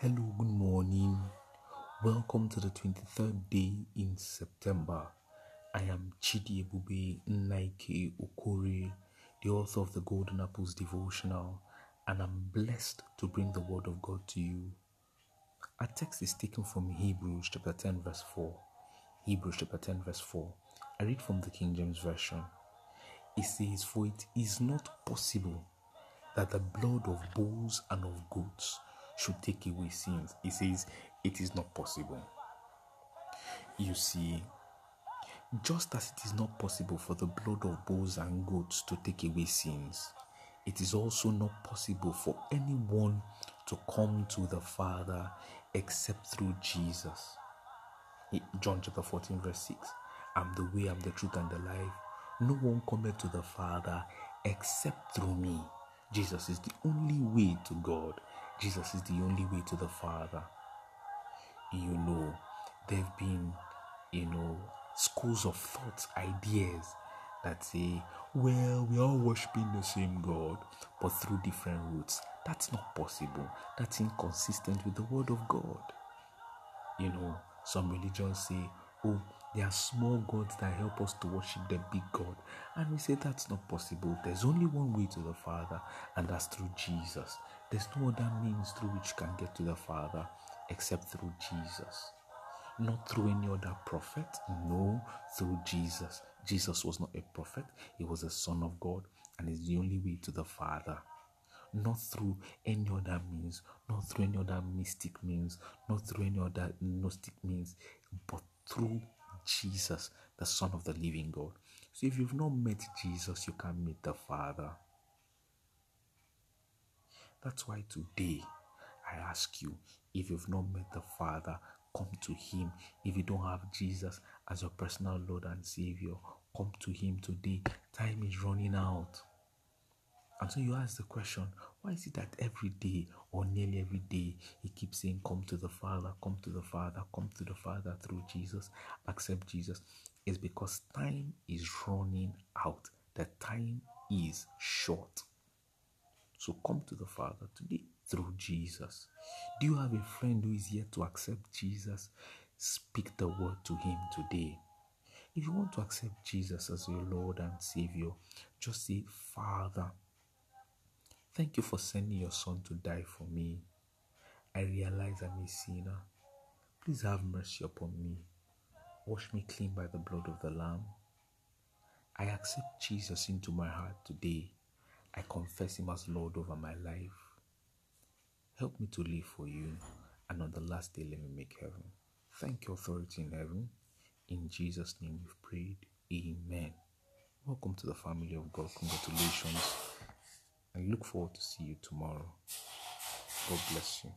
Hello, good morning. Welcome to the 23rd day in September. I am Chidi Ebube Nike Okore, the author of the Golden Apples Devotional, and I'm blessed to bring the Word of God to you. Our text is taken from Hebrews chapter 10, verse 4. Hebrews chapter 10, verse 4. I read from the King James Version. It says, For it is not possible that the blood of bulls and of goats should take away sins. He says it is not possible. You see, just as it is not possible for the blood of bulls and goats to take away sins, it is also not possible for anyone to come to the Father except through Jesus. John chapter 14, verse 6. I'm the way, I'm the truth, and the life. No one cometh to the Father except through me. Jesus is the only way to God. Jesus is the only way to the Father. You know, there have been, you know, schools of thoughts, ideas that say, well, we are worshiping the same God, but through different routes. That's not possible. That's inconsistent with the Word of God. You know, some religions say, oh, there are small gods that help us to worship the big God. And we say that's not possible. There's only one way to the Father, and that's through Jesus. There's no other means through which you can get to the Father except through Jesus. Not through any other prophet, no, through Jesus. Jesus was not a prophet, he was a Son of God, and is the only way to the Father not through any other means, not through any other mystic means, not through any other gnostic means, but through Jesus, the Son of the living God. So if you've not met Jesus, you can't meet the Father. That's why today I ask you if you've not met the Father, come to Him. If you don't have Jesus as your personal Lord and Savior, come to Him today. Time is running out. And so you ask the question, why is it that every day or nearly every day he keeps saying, Come to the Father, come to the Father, come to the Father through Jesus, accept Jesus? It's because time is running out. The time is short. So come to the Father today through Jesus. Do you have a friend who is yet to accept Jesus? Speak the word to him today. If you want to accept Jesus as your Lord and Savior, just say, Father, Thank you for sending your son to die for me. I realize I'm a sinner. Please have mercy upon me. Wash me clean by the blood of the Lamb. I accept Jesus into my heart today. I confess him as Lord over my life. Help me to live for you, and on the last day, let me make heaven. Thank you, authority in heaven. In Jesus' name we've prayed. Amen. Welcome to the family of God. Congratulations. I look forward to see you tomorrow. God bless you.